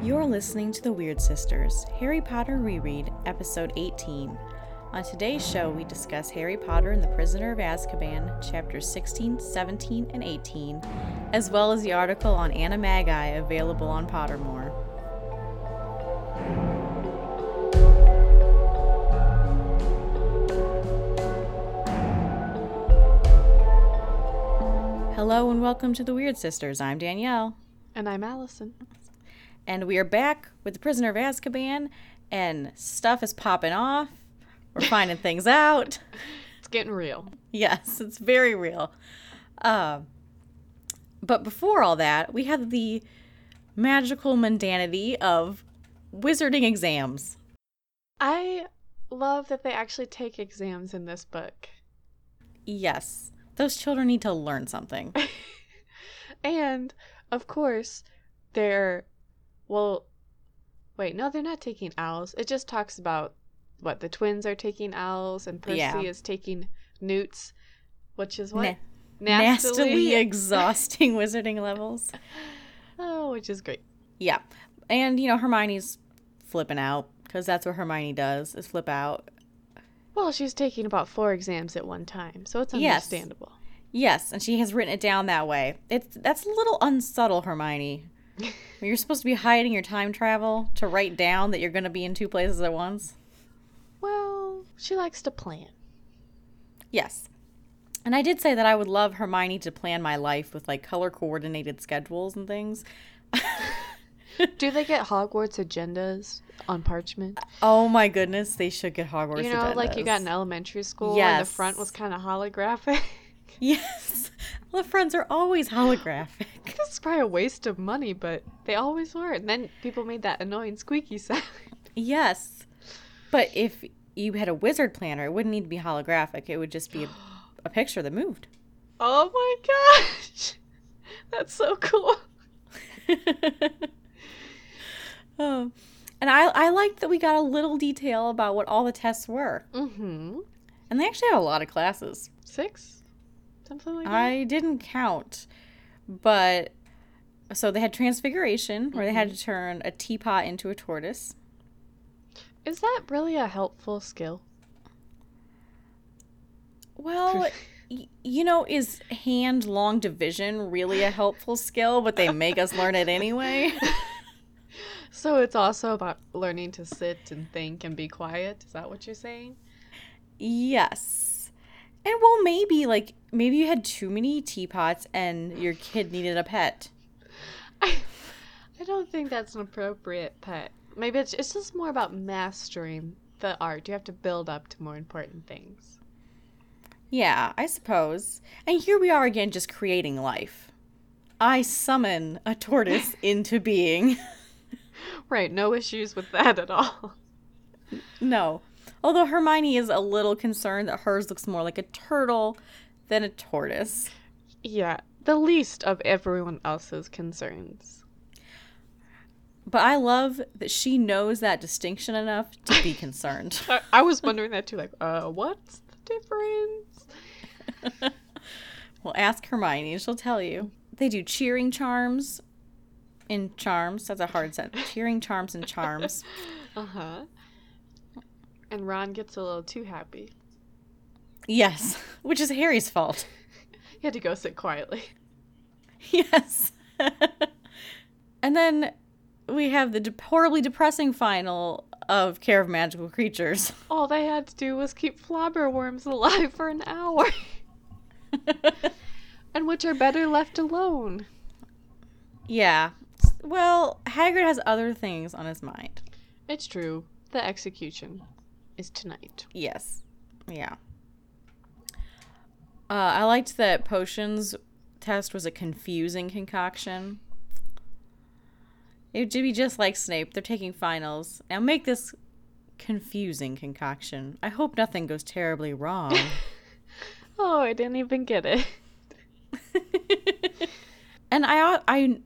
You're listening to The Weird Sisters, Harry Potter Reread, Episode 18. On today's show, we discuss Harry Potter and the Prisoner of Azkaban, chapters 16, 17, and 18, as well as the article on Animagi available on Pottermore. Hello and welcome to The Weird Sisters. I'm Danielle. And I'm Allison. And we are back with the Prisoner of Azkaban, and stuff is popping off. We're finding things out. It's getting real. Yes, it's very real. Uh, but before all that, we have the magical mundanity of wizarding exams. I love that they actually take exams in this book. Yes, those children need to learn something. And, of course, they're. Well, wait, no, they're not taking owls. It just talks about what the twins are taking owls and Percy Yeah. is taking newts, which is what? Na- Nastily. Nastily exhausting wizarding levels. oh, which is great. Yeah. And, you know, Hermione's flipping out because that's what Hermione does is flip out. Well, she's taking about four exams at one time, so it's Yes. understandable. Yes, and she has written it down that way. It's that's a little unsubtle, Hermione. You're supposed to be hiding your time travel to write down that you're going to be in two places at once. Well, she likes to plan. Yes. And I did say that I would love Hermione to plan my life with like color coordinated schedules and things. Do they get Hogwarts agendas on parchment? Oh my goodness, they should get Hogwarts. you know, like you got agendas. in elementary school, and the front was kind of holographic. Yes. Well, the fronts are always holographic. That's probably a waste of money, but they always were. And then people made that annoying squeaky sound. Yes. But if you had a wizard planner, it wouldn't need to be holographic. It would just be a, a picture that moved. Oh my gosh, that's so cool. oh. And I, I liked that we got a little detail about what all the tests were. Mm-hmm. And they actually had a lot of classes. Six, something like that. I didn't count, but so they had transfiguration, where they had to mm-hmm. turn a teapot into a tortoise. Is that really a helpful skill? Well, you know, is hand long division really a helpful skill, but they make us learn it anyway? So it's also about learning to sit and think and be quiet. Is that what you're saying? Yes. And well, maybe like maybe you had too many teapots and your kid needed a pet. I, I don't think that's an appropriate pet. Maybe it's it's just more about mastering the art. You have to build up to more important things. Yeah, I suppose. And here we are again just creating life. I summon a tortoise into being. Right, no issues with that at all. no. Although Hermione is a little concerned that hers looks more like a turtle than a tortoise. Yeah, the least of everyone else's concerns. But I love that she knows that distinction enough to be concerned. I, I was wondering that too, like, uh, what's the difference? well, ask Hermione, she'll tell you. They do cheering charms in charms. That's a hard sentence. Cheering charms and charms. Uh huh. And Ron gets a little too happy. Yes, which is Harry's fault. He had to go sit quietly. Yes. and then we have the de- horribly depressing final of Care of Magical Creatures. All they had to do was keep flobberworms alive for an hour, and which are better left alone. yeah. Well, Hagrid has other things on his mind. It's true. The execution is tonight. Yes. Yeah. Uh, I liked that potions test was a confusing concoction. It would be just like Snape. They're taking finals. Now make this confusing concoction. I hope nothing goes terribly wrong. Oh, I didn't even get it. and I, I,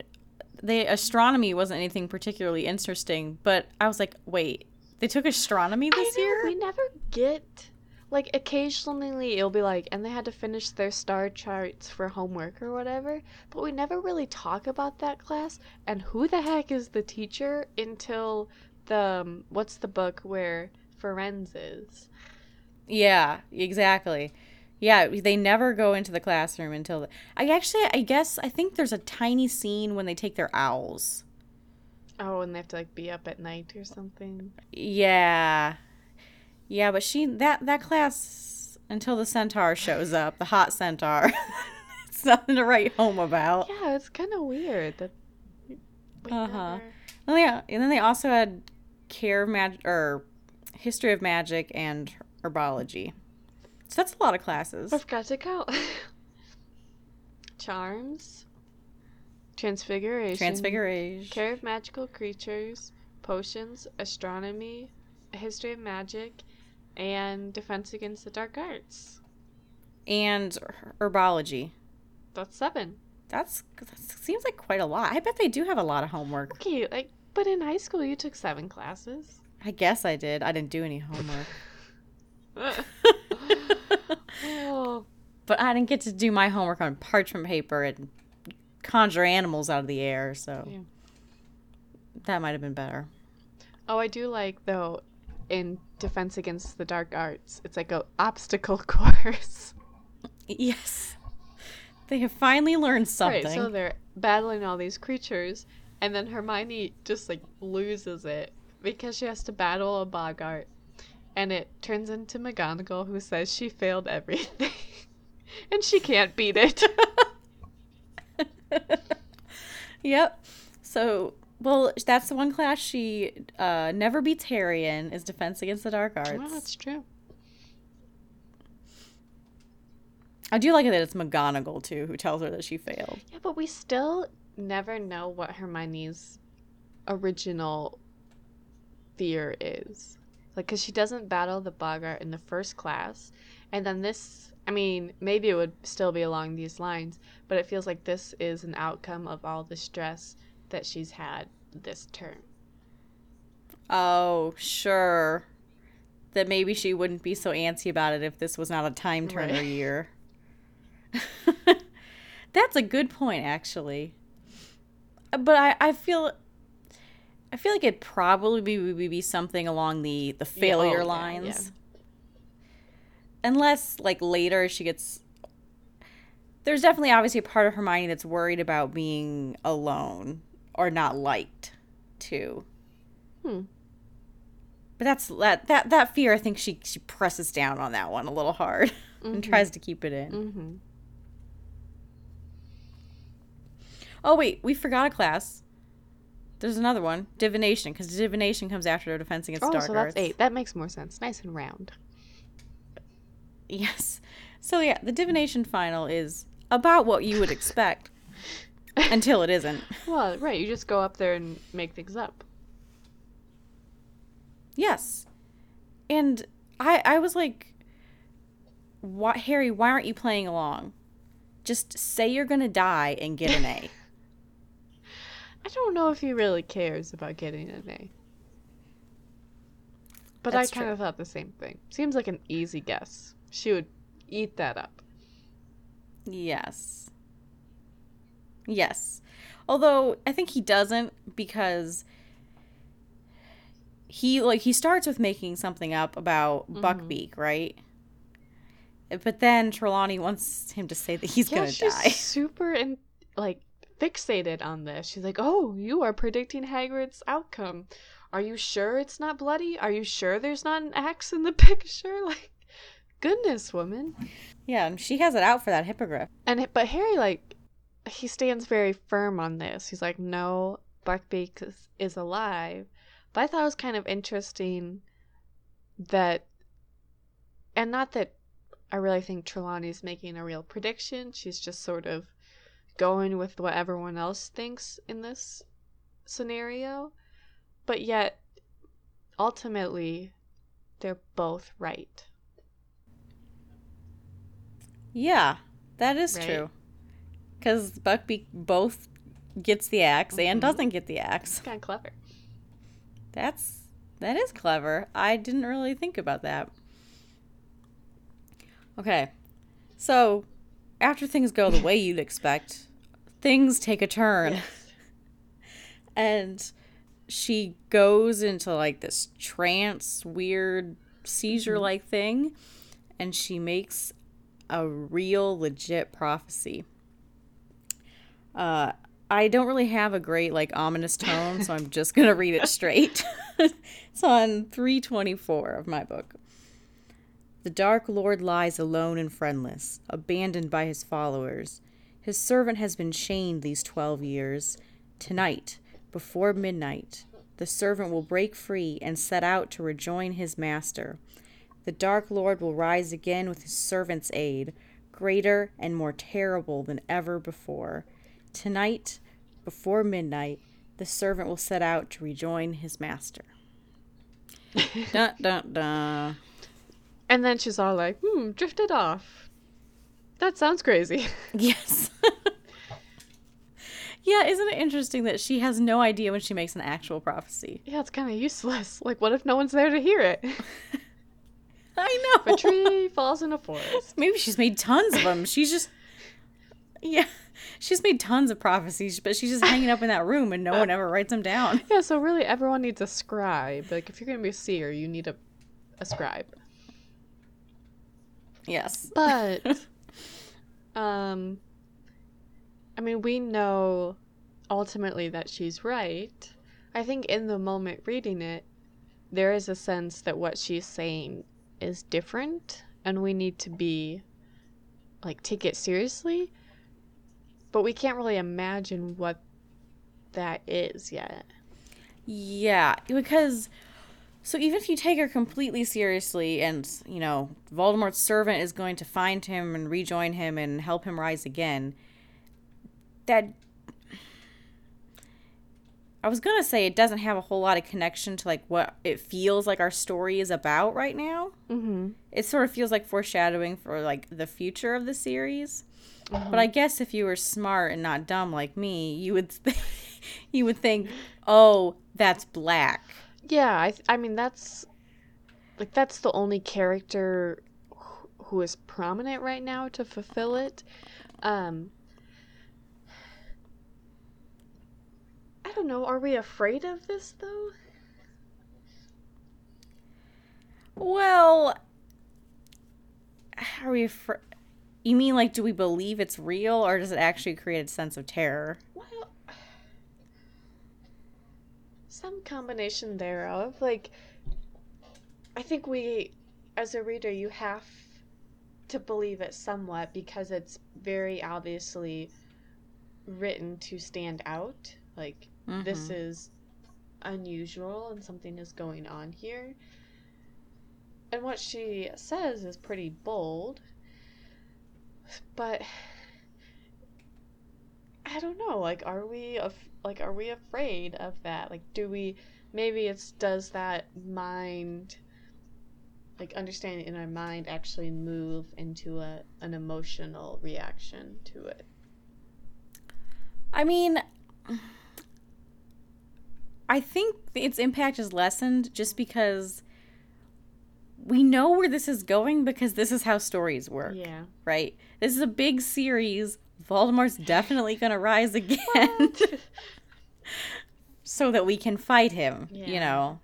the astronomy wasn't anything particularly interesting, but I was like, wait, they took astronomy this know, year? we never get like occasionally it'll be like, and they had to finish their star charts for homework or whatever, but we never really talk about that class and who the heck is the teacher until the um, what's the book where Firenze is. Yeah, exactly. Yeah, they never go into the classroom until the, I actually I guess I think there's a tiny scene when they take their owls. Oh, and they have to like be up at night or something. Yeah. Yeah, but she that that class until the centaur shows up, the hot centaur. it's nothing to write home about. Yeah, it's kind of weird that. Uh huh. Oh yeah, and then they also had care magic or history of magic and herbology. So that's a lot of classes. I forgot to count. Charms. Transfiguration. Transfiguration. Care of magical creatures. Potions. Astronomy. History of magic. And defense against the dark arts. And herbology. That's seven. That's that seems like quite a lot. I bet they do have a lot of homework. Okay, like, but in high school you took seven classes. I guess I did. I didn't do any homework. oh, But I didn't get to do my homework on parchment paper and conjure animals out of the air, so Yeah. that might have been better. Oh, I do like though in Defense Against the Dark Arts, it's like a obstacle course. Yes. They have finally learned something. Right, so they're battling all these creatures, and then Hermione just like loses it because she has to battle a Boggart, and it turns into McGonagall who says she failed everything, and she can't beat it. yep. So, well, that's the one class she uh, never beats Harry in is Defense Against the Dark Arts. well, that's true. I do like it that it's McGonagall too who tells her that she failed. Yeah, but we still never know what Hermione's original fear is. Like, because she doesn't battle the Boggart in the first class. And then this, I mean, maybe it would still be along these lines, but it feels like this is an outcome of all the stress that she's had this term. Oh, sure. That maybe she wouldn't be so antsy about it if this was not a time turner Right. year. That's a good point, actually. Uh, but I, I feel, I feel like it'd probably be, would be something along the the Yeah, oh, failure yeah, lines, unless like later she gets. There's definitely obviously a part of Hermione that's worried about being alone or not liked, too. Hmm. But that's that that that fear. I think she she presses down on that one a little hard and Mhm. tries to keep it in. Mm-hmm. Oh wait, we forgot a class. There's another one, divination, because divination comes after defense against Oh, dark so that's arts. eight. That makes more sense. Nice and round. Yes. So yeah, the divination final is about what you would expect until it isn't. Well, right. You just go up there and make things up. Yes. And I I was like, why, Harry, why aren't you playing along? Just say you're gonna die and get an A. I don't know if he really cares about getting an A. But That's I kind true. of thought the same thing. Seems like an easy guess. She would eat that up. Yes. Yes. Although I think he doesn't because he like he starts with making something up about Mhm. Buckbeak, right? But then Trelawney wants him to say that he's yeah, gonna she's die. super and like fixated on this. She's like, "Oh, you are predicting Hagrid's outcome. Are you sure it's not bloody? Are you sure there's not an axe in the picture?" Like, goodness, woman. Yeah, and she has it out for that hippogriff. And but Harry like he stands very firm on this. He's like, no, Buckbeak is, is alive. But I thought it was kind of interesting that, and not that I really think Trelawney's making a real prediction. She's just sort of going with what everyone else thinks in this scenario. But yet, ultimately, they're both right. Yeah, that is Right. true. Because Buckbeak both gets the axe and Mhm. doesn't get the axe. Kind of clever. That's that is clever. I didn't really think about that. Okay. So, after things go the way you'd expect, things take a turn. Yes. And she goes into like this trance, weird seizure like thing. And she makes a real, legit prophecy. Uh, I don't really have a great, like, ominous tone, so I'm just to read it straight. it's on 324 of my book. The Dark Lord lies alone and friendless, abandoned by his followers. His servant has been chained these twelve years. Tonight, before midnight, the servant will break free and set out to rejoin his master. The Dark Lord will rise again with his servant's aid, greater and more terrible than ever before. Tonight, before midnight, the servant will set out to rejoin his master. dun dun dun. And then she's all like, hmm, drifted off. That sounds crazy. Yes. yeah, isn't it interesting that she has no idea when she makes an actual prophecy? yeah, it's kind of useless. Like, what if no one's there to hear it? I know. a tree falls in a forest. Maybe she's made tons of them. She's just Yeah. She's made tons of prophecies, but she's just hanging up in that room and no one ever writes them down. Yeah, so really everyone needs a scribe. Like, if you're going to be a seer, you need a, a scribe. Yes. But, um, I mean, we know ultimately that she's right. I think in the moment reading it, there is a sense that what she's saying is different and we need to be, like, take it seriously. But we can't really imagine what that is yet. Yeah, because so even if you take her completely seriously and, you know, Voldemort's servant is going to find him and rejoin him and help him rise again, that I was going to say it doesn't have a whole lot of connection to like what it feels like our story is about right now. Mm-hmm. It sort of feels like foreshadowing for like the future of the series. Mm-hmm. But I guess if you were smart and not dumb like me, you would th- you would think, "Oh, that's black." Yeah, I, th- I mean that's like that's the only character wh- who is prominent right now to fulfill it. Um I don't know, are we afraid of this though? Well, are we fr- You mean like do we believe it's real or does it actually create a sense of terror? Well, some combination thereof. Like, I think we, as a reader, you have to believe it somewhat because it's very obviously written to stand out. Like, this Mhm. is unusual and something is going on here. And what she says is pretty bold. But I don't know. Like, are we af- like are we afraid of that? Like, do we? Maybe it's does that mind, like understanding in our mind, actually move into a an emotional reaction to it? I mean, I think its impact is lessened just because we know where this is going because this is how stories work, Yeah. right? This is a big series. Voldemort's definitely going to rise again so that we can fight him, you know.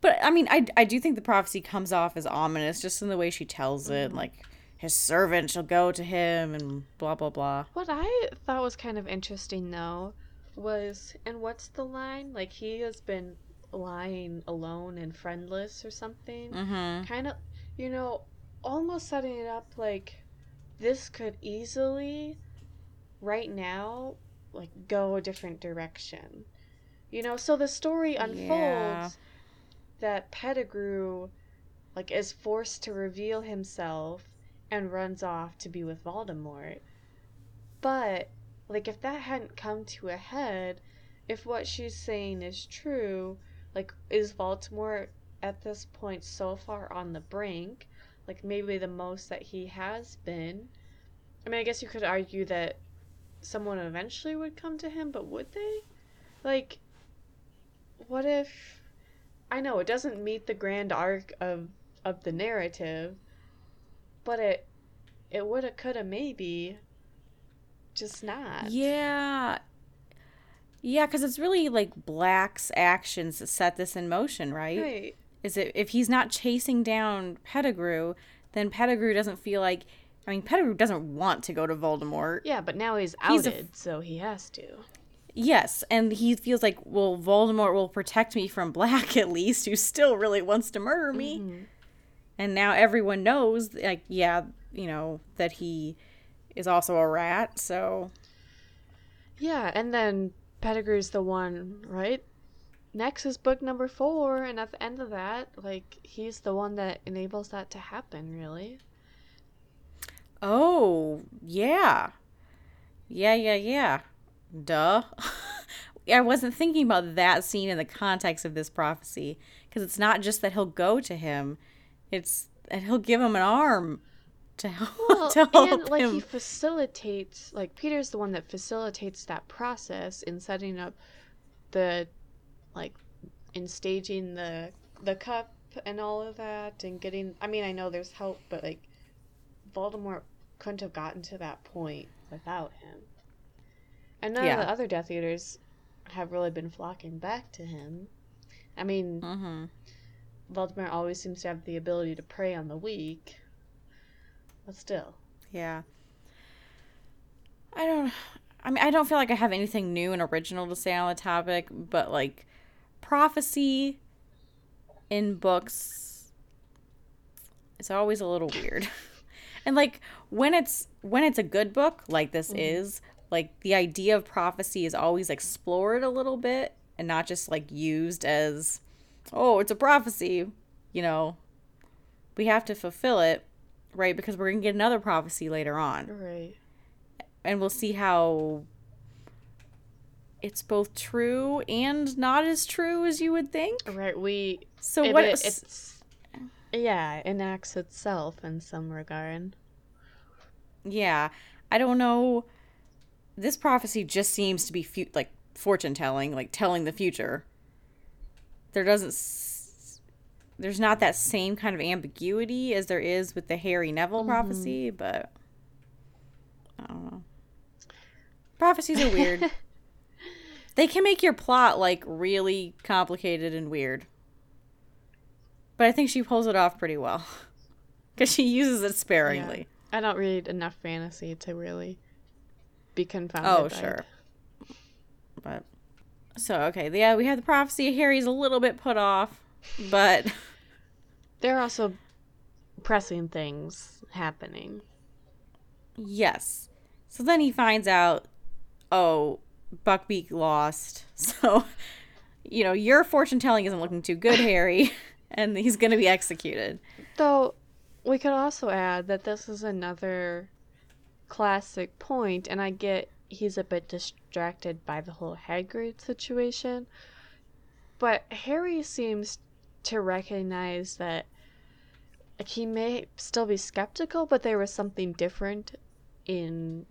But I mean, I, I do think the prophecy comes off as ominous just in the way she tells it. Mm-hmm. Like, his servant shall go to him and blah, blah, blah. What I thought was kind of interesting though was, and what's the line? Like he has been lying alone and friendless or something. Mm-hmm. kind of you know almost setting it up like this could easily right now like go a different direction you know so the story unfolds Yeah. that pettigrew like is forced to reveal himself and runs off to be with voldemort but like if that hadn't come to a head if what she's saying is true like is Voldemort at this point so far on the brink, like maybe the most that he has been. I mean, I guess you could argue that someone eventually would come to him, but would they? Like, what if? I know it doesn't meet the grand arc of of the narrative, but it it woulda, coulda, maybe, just not. Yeah. Yeah, because it's really like Black's actions that set this in motion, right? Right. Is it if he's not chasing down Pettigrew, then Pettigrew doesn't feel like. I mean, Pettigrew doesn't want to go to Voldemort. Yeah, but now he's He's a- outed, so he has to. Yes, and he feels like, well, Voldemort will protect me from Black at least, who still really wants to murder me. Mhm. And now everyone knows, like, yeah, you know, that he is also a rat. So Yeah, and then Pettigrew's the one, right? Next is book number four, and at the end of that, like, he's the one that enables that to happen, really. Oh, yeah. Yeah, yeah, yeah. Duh. I wasn't thinking about that scene in the context of this prophecy because it's not just that he'll go to him, it's that he'll give him an arm to help, Well, to help and like he facilitates, like Peter's the one that facilitates that process in setting up the, like, in staging the the cup and all of that, and getting. I mean, I know there's help, but like, Voldemort couldn't have gotten to that point without him. And none Yeah. of the other Death Eaters have really been flocking back to him. I mean, mm-hmm. Voldemort always seems to have the ability to prey on the weak, but still. Yeah. I don't. I mean, I don't feel like I have anything new and original to say on the topic, but like prophecy in books it's always a little weird. and like when it's when it's a good book like this mm-hmm. is, like the idea of prophecy is always explored a little bit and not just like used as oh, it's a prophecy, you know. We have to fulfill it, right? Because we're going to get another prophecy later on Right. and we'll see how it's both true and not as true as you would think. Right. We So It- what? it- is- it's yeah enacts itself in some regard yeah, I don't know. This prophecy just seems to be fu- like fortune telling, like telling the future. There doesn't. There's not that same kind of ambiguity as there is with the Harry Neville mm-hmm. prophecy, but I don't know. Prophecies are weird. they can make your plot like really complicated and weird. But I think she pulls it off pretty well. Because she uses it sparingly. i don't read enough fantasy to really be confounded Oh, by it. sure. But so okay, yeah, we have the prophecy. Harry's a little bit put off, but there are also pressing things happening yes. So then he finds out, oh, Buckbeak lost. So, you know, your fortune telling isn't looking too good, Harry, and he's going to be executed. though we could also add that this is another classic point and i get he's a bit distracted by the whole hagrid situation but harry seems to recognize that like, he may still be skeptical but there was something different in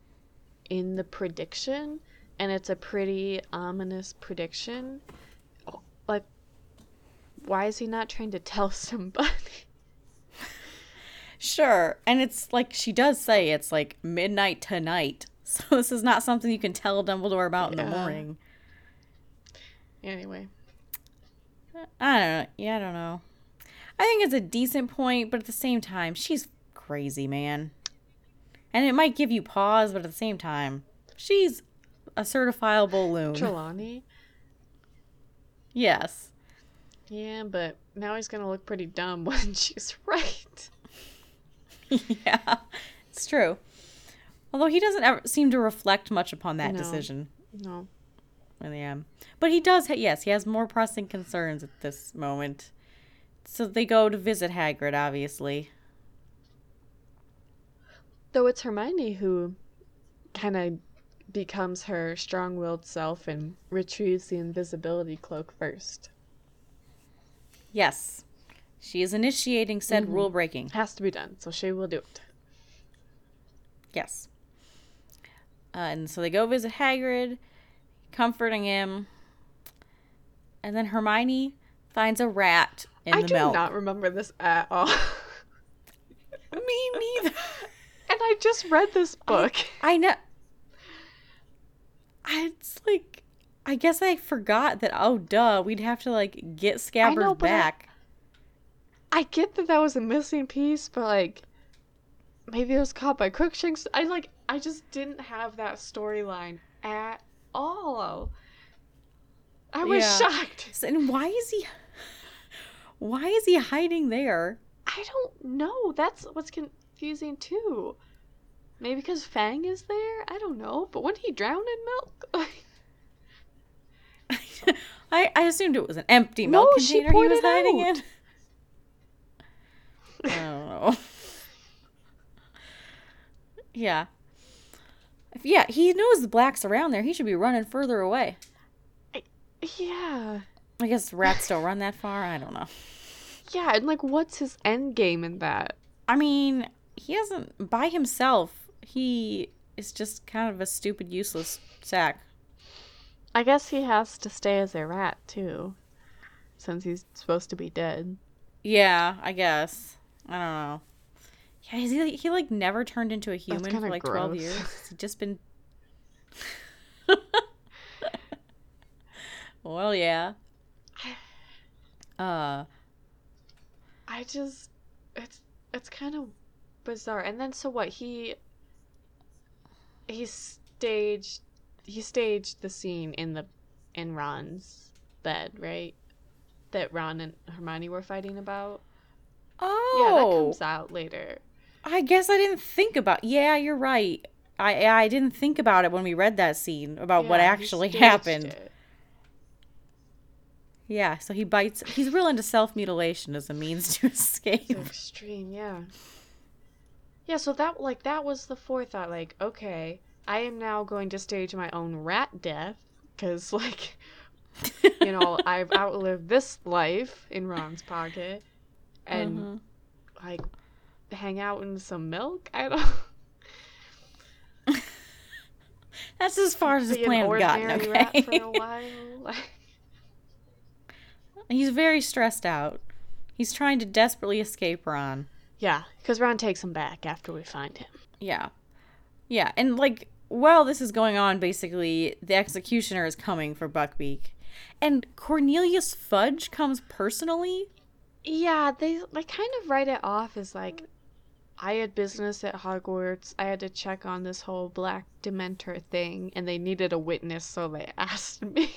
in the prediction and it's a pretty ominous prediction like why is he not trying to tell somebody Sure. And it's like she does say it's like midnight tonight. So this is not something you can tell Dumbledore about in the morning. anyway I don't know. Yeah, I don't know. I think it's a decent point, but at the same time, she's crazy, man. And it might give you pause, but at the same time, she's a certifiable loon. Trelawney yes. Yeah, but now he's gonna look pretty dumb when she's right. yeah. It's true. Although he doesn't ever seem to reflect much upon that No. decision No. The end. But he does, ha- yes, he has more pressing concerns at this moment. So they go to visit Hagrid, obviously. Though it's Hermione who kind of becomes her strong willed self and retrieves the invisibility cloak first. Yes. She is initiating said Mhm. rule breaking. Has to be done, so she will do it. Yes. Uh, and so they go visit Hagrid, comforting him. And then Hermione finds a rat in I the milk. I do not remember this at all. Me Me neither. And I just read this book. I know. It's like, I guess I forgot that. Oh, duh, we'd have to like get Scabbers know, but I- back. I get that that was a missing piece, but like maybe it was caught by Crookshanks. I like I just didn't have that storyline at all. I was Yeah. shocked. And why is he? Why is he hiding there? I don't know. That's what's confusing too. Maybe because Fang is there. I don't know. But when he drowned in milk, I, I assumed it was an empty No, milk she container he was hiding out. in. I don't know. yeah. If, yeah, he knows the black's around there. He should be running further away. yeah, I guess rats don't run that far. I don't know. yeah. And like, what's his end game in that? I mean, he hasn't by himself. He is just kind of a stupid, useless sack. I guess he has to stay as a rat too, since he's supposed to be dead. Yeah, I guess. I don't know. Yeah, he, he like never turned into a human for like twelve years. He's just been. well, yeah. Uh, I just it's it's kind of bizarre. And then so what? He he staged he staged the scene in the in Ron's bed, right? That Ron and Hermione were fighting about. oh, Yeah, that comes out later. I guess I didn't think about. Yeah, you're right. I I didn't think about it when we read that scene about what Yeah, he actually happened. it. Yeah, so he bites. He's real into self mutilation as a means to escape. Extreme, yeah. Yeah, so that like that was the forethought. Like, okay, I am now going to stage my own rat death because like you know I've outlived this life in Ron's pocket, and Mhm. like hang out in some milk. I don't. That's as far as his plan had gotten. ordinary for Okay. a while. He's very stressed out. He's trying to desperately escape Ron. yeah, because Ron takes him back after we find him. Yeah. Yeah, and like while this is going on, basically the executioner is coming for Buckbeak. And Cornelius Fudge comes personally. Yeah, they they kind of write it off as like I had business at Hogwarts. I had to check on this whole black dementor thing and they needed a witness, so they asked me.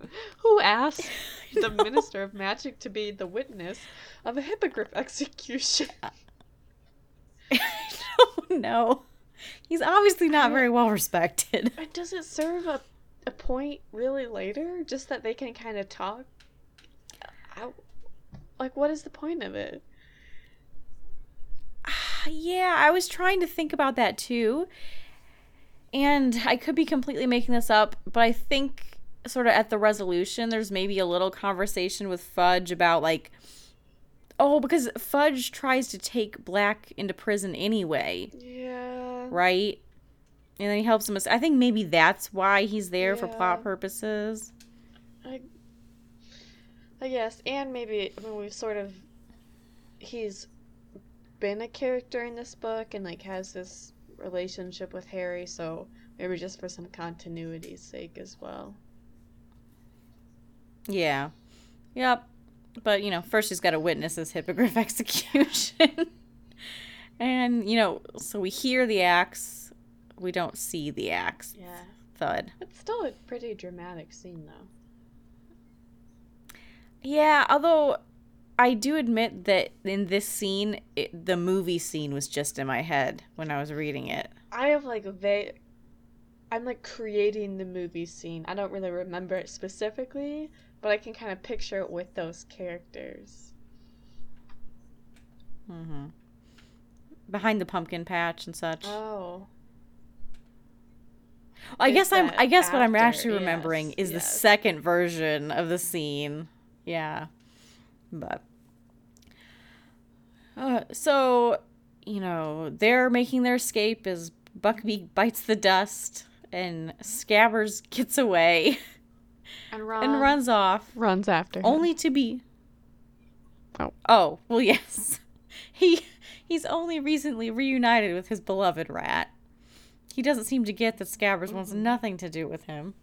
Who asked the. Minister of Magic to be the witness of a hippogriff execution? no. He's obviously not very well respected. But does it serve a, a point really later? Just that they can kind of talk? I, like, what is the point of it? Yeah, I was trying to think about that too. And I could be completely making this up, but I think sort of at the resolution, there's maybe a little conversation with Fudge about like, oh, because Fudge tries to take Black into prison anyway, Yeah. right? And then he helps him. I think maybe that's why he's there for plot purposes. I, I guess, and maybe I mean we've sort of he's been a character in this book and like has this relationship with Harry, so maybe just for some continuity's sake as well. Yeah. Yep. But, you know, first she's got to witness this hippogriff execution. and, you know, so we hear the axe. We don't see the axe Yeah, thud. it's still a pretty dramatic scene though. Yeah, although I do admit that in this scene, it, the movie scene was just in my head when I was reading it. I have like a va I'm like creating the movie scene. I don't really remember it specifically, but I can kind of picture it with those characters. hmm Behind the pumpkin patch and such. Oh. I guess I'm. I guess what I'm actually remembering yes, is the second version of the scene. Yeah, but uh, so you know they're making their escape as Buckbeak bites the dust and Scabbers gets away And Ron and runs off, runs after him. only to be. Oh. Oh well, yes. He He's only recently reunited with his beloved rat. He doesn't seem to get that Scabbers wants Mhm. nothing to do with him.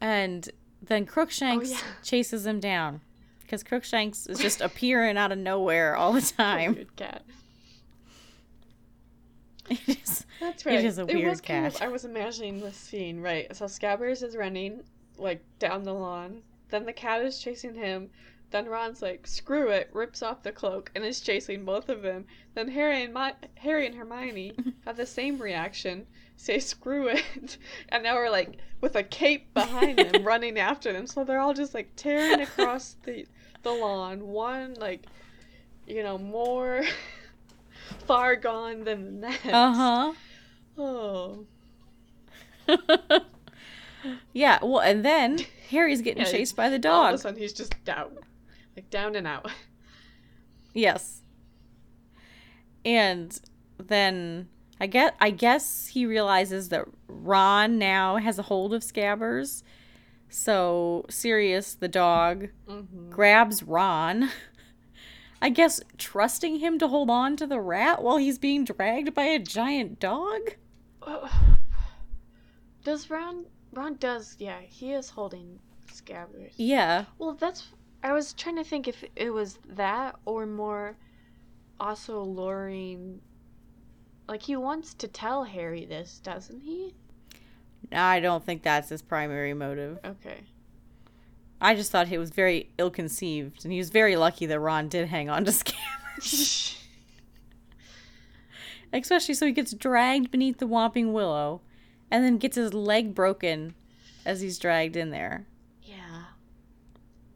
And then Crookshanks yeah. chases him down because Crookshanks is just appearing out of nowhere all the time. Weird cat. It is- That's right. is a weird was kind of- cat. I was imagining this scene, right? So Scabbers is running, like, down the lawn. Then the cat is chasing him. Then Ron's like, screw it, rips off the cloak and is chasing both of them. Then Harry and My- Harry and Hermione have the same reaction, say screw it, and now we're like with a cape behind them, running after them. So they're all just like tearing across the the lawn. One like, you know, more far gone than the next. Uh huh. Oh. yeah, well, and then Harry's getting Yeah, chased by the dog. All of a sudden, he's just down, like down and out. Yes. And then I guess I guess he realizes that Ron now has a hold of Scabbers. So Sirius the dog Mm-hmm. grabs Ron. I guess trusting him to hold on to the rat while he's being dragged by a giant dog? Does Ron? Ron does, yeah. He is holding Scabbers. Yeah. Well, that's. I was trying to think if it was that or more, also luring. Like he wants to tell Harry this, doesn't he? I don't think that's his primary motive. Okay. I just thought he was very ill conceived, and he was very lucky that Ron did hang on to Scabbers. Especially so he gets dragged beneath the Whomping Willow and then gets his leg broken as he's dragged in there. yeah.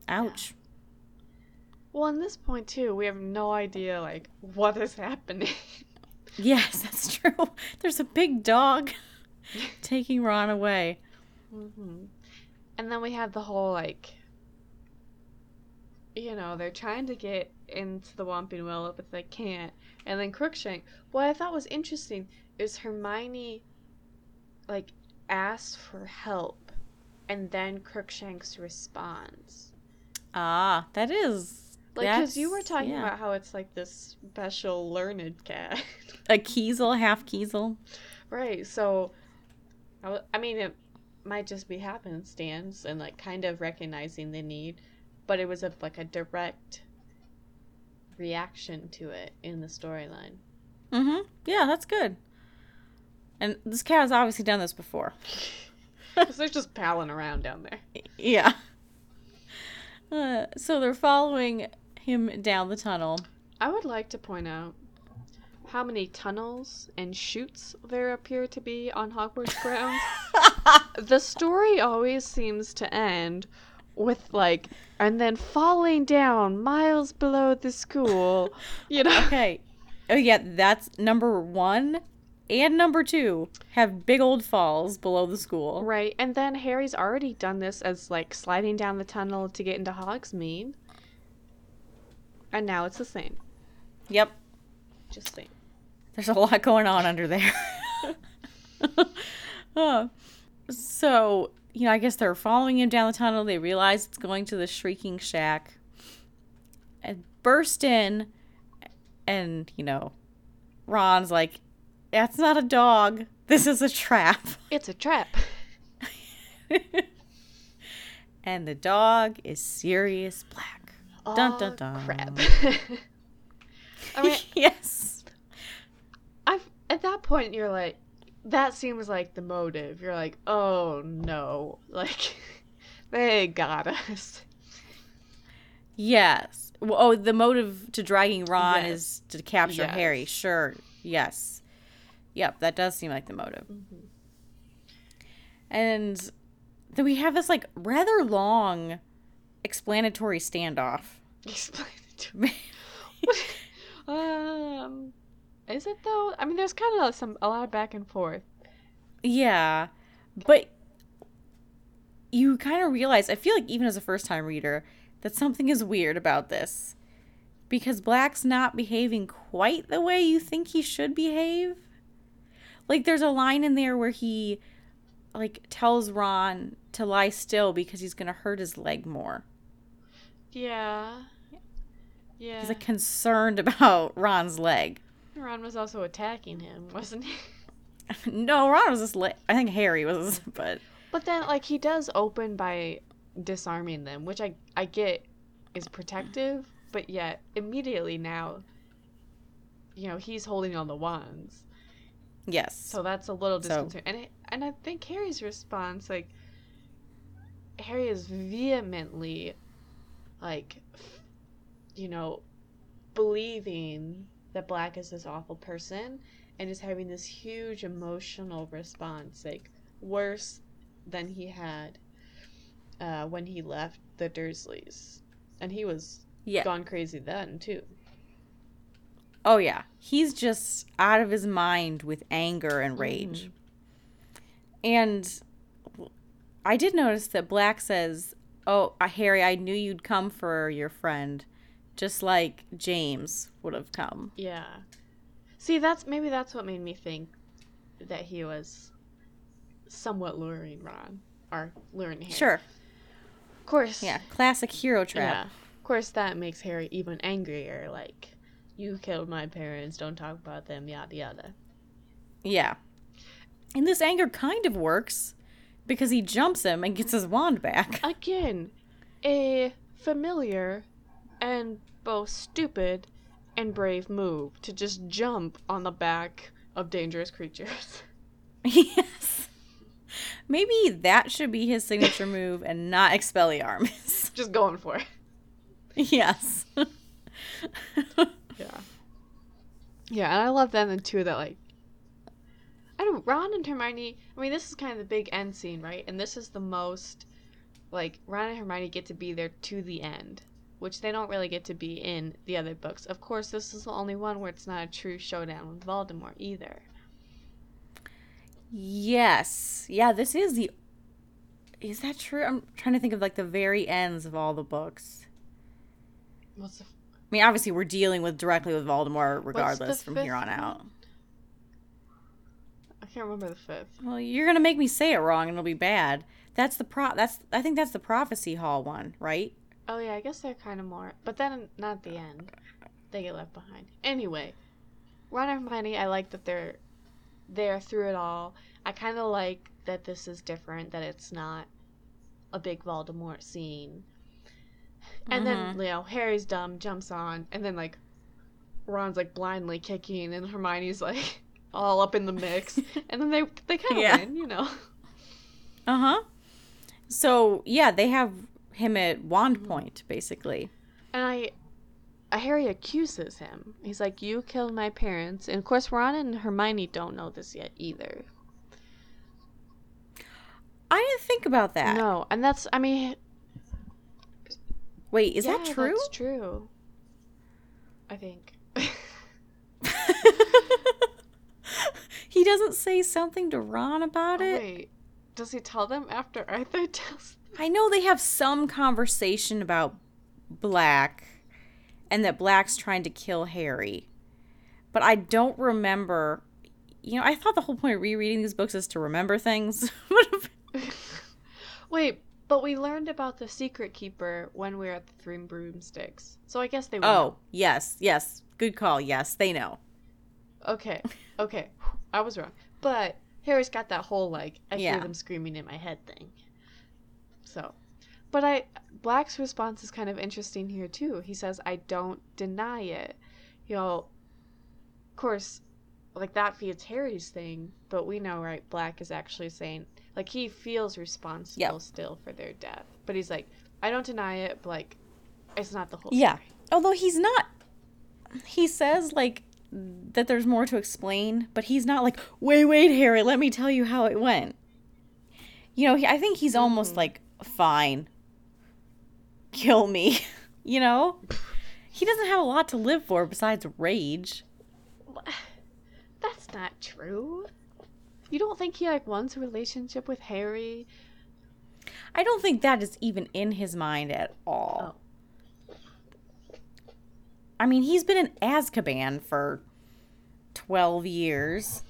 Ouch. Well, in this point too, we have no idea like what is happening. Yes, that's true. There's a big dog taking Ron away. Mm-hmm. And then we have the whole like, you know, they're trying to get into the Whomping Willow, but they can't. And then Crookshank. What I thought was interesting is Hermione, like, asks for help, and then Crookshanks responds. Ah, that is. Like, because you were talking yeah. about how it's like this special learned cat. a Kneazle, half Kneazle. Right. So, I, w- I mean, it might just be happenstance and like kind of recognizing the need, but it was a like a direct reaction to it in the storyline. Mm-hmm. Yeah, that's good. And this cat has obviously done this before. Because they're just palling around down there. Yeah. Uh, so they're following him down the tunnel. I would like to point out how many tunnels and chutes there appear to be on Hogwarts grounds. the story always seems to end with like and then falling down miles below the school you know Okay. Oh yeah, that's number one and number two have big old falls below the school. right and then harry's already done this as like sliding down the tunnel to get into hogsmeade and now it's the same Yep. just saying There's a lot going on under there. Oh. So, you know, I guess they're following him down the tunnel. They realize it's going to the Shrieking Shack and burst in. And, you know, Ron's like, that's not a dog. This is a trap. it's a trap and the dog is Sirius Black. Dun, dun, dun. crap i mean yes. I've at that point you're like that seems like the motive. You're like, oh no. Like they got us. Yes. Well, oh, the motive to dragging Ron Yes. is to capture Yes. Harry. Sure. Yes. Yep, that does seem like the motive. And then we have this like rather long explanatory standoff. Explain it to me. um is it though? I mean there's kind of some a lot of back and forth. yeah. But you kind of realize, I feel like even as a first time reader, that something is weird about this. Because Black's not behaving quite the way you think he should behave. Like there's a line in there where he like tells Ron to lie still because he's going to hurt his leg more. Yeah. Yeah. He's like concerned about Ron's leg. Ron was also attacking him, wasn't he? no, Ron was just. Li- I think Harry was, but But then, like, he does open by disarming them, which I I get is protective, but yet immediately now, you know, he's holding on the wands, yes. so that's a little So- disconcerting. And it, and I think Harry's response, like, Harry is vehemently, like, you know, believing that Black is this awful person, and is having this huge emotional response, like worse than he had uh, when he left the Dursleys, and he was yeah. gone crazy then too. Oh yeah. He's just out of his mind with anger and rage. Mhm. And I did notice that Black says, "Oh, uh, Harry, I knew you'd come for your friend, just like James would have come." Yeah. See, that's maybe that's what made me think that he was somewhat luring Ron or luring Harry. Sure. Of course. Yeah, classic hero trap. Yeah. Of course, that makes Harry even angrier. Like, you killed my parents. Don't talk about them. Yada yada. Yeah. And this anger kind of works because he jumps him and gets his wand back. Again, a familiar and both stupid and brave move to just jump on the back of dangerous creatures. yes. Maybe that should be his signature move and not Expelliarmus. just going for it. yes. Yeah. Yeah, and I love them and too that like I don't Ron and Hermione I mean this is kind of the big end scene, right? And this is the most like Ron and Hermione get to be there to the end, which they don't really get to be in the other books. Of course, this is the only one where it's not a true showdown with Voldemort either. yes. Yeah, this is the. Is that true? I'm trying to think of like the very ends of all the books. What's the I mean, obviously, we're dealing with directly with Voldemort regardless from here on out. I can't remember the fifth. Well, you're gonna make me say it wrong, and it'll be bad. That's the pro. That's I think that's the prophecy hall one, right? Oh yeah, I guess they're kind of more, but then not the end. They get left behind. Anyway, Ron and Hermione, I like that they're there through it all. I kind of like that this is different, that it's not a big Voldemort scene. And then you know Harry's dumb, jumps on, and then like Ron's like blindly kicking, and Hermione's like all up in the mix, and then they they kind of Yeah. win, you know. Uh huh. So yeah, they have him at wand point basically. And I, uh, Harry accuses him. He's like, "You killed my parents," and of course, Ron and Hermione don't know this yet either. I didn't think about that. No, and that's, I mean, Wait, is that yeah, true? That's true. I think. he doesn't say something to Ron about Oh, it. wait, does he tell them after Arthur tells? I know they have some conversation about Black and that Black's trying to kill Harry. But I don't remember. You know, I thought the whole point of rereading these books is to remember things. Wait, but we learned about the secret keeper when we were at the Three Broomsticks, so I guess they. Would oh, yes, yes. Good call. Yes, they know. know. okay, okay, I was wrong. But Harry's got that whole like I Yeah. hear them screaming in my head thing. So, but I Black's response is kind of interesting here too. He says, "I don't deny it." You know, of course, like that feeds Harry's thing, but we know, right? Black is actually saying like he feels responsible Yep. still for their death, but he's like, "I don't deny it," but like, it's not the whole. Yeah. story. Although he's not. He says, like, that there's more to explain, but he's not like, wait, wait, Harry, let me tell you how it went. You know, he, I think he's almost mm-hmm. like, fine. Kill me. you know? He doesn't have a lot to live for besides rage. That's not true. You don't think he like wants a relationship with Harry? I don't think that is even in his mind at all. Oh. I mean, he's been in Azkaban for 12 years.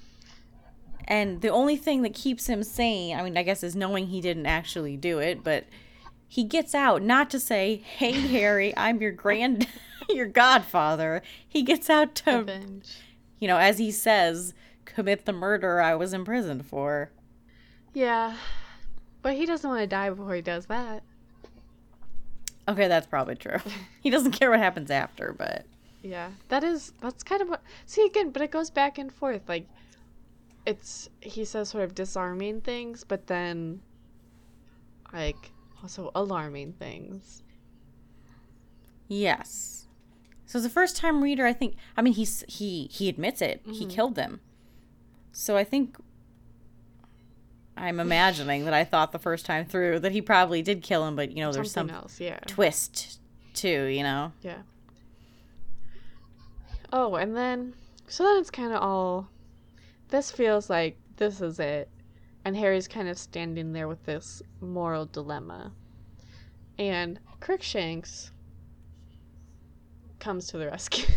And the only thing that keeps him sane, I mean, I guess, is knowing he didn't actually do it, but he gets out not to say, hey, Harry, I'm your grand. your godfather. He gets out to, Revenge. you know, as he says, commit the murder I was imprisoned for. Yeah. But he doesn't want to die before he does that. Okay, that's probably true. He doesn't care what happens after, but Yeah. That is that's kind of what see again, but it goes back and forth. Like it's he says sort of disarming things, but then like also alarming things. yes. So as a first time reader, I think I mean he's he he admits it. He Mhm. killed them. So I think I'm imagining that I thought the first time through that he probably did kill him, but you know, there's Something some else, yeah. twist too, you know. Yeah. Oh, and then so then it's kind of all. This feels like this is it, and Harry's kind of standing there with this moral dilemma, and Crookshanks comes to the rescue.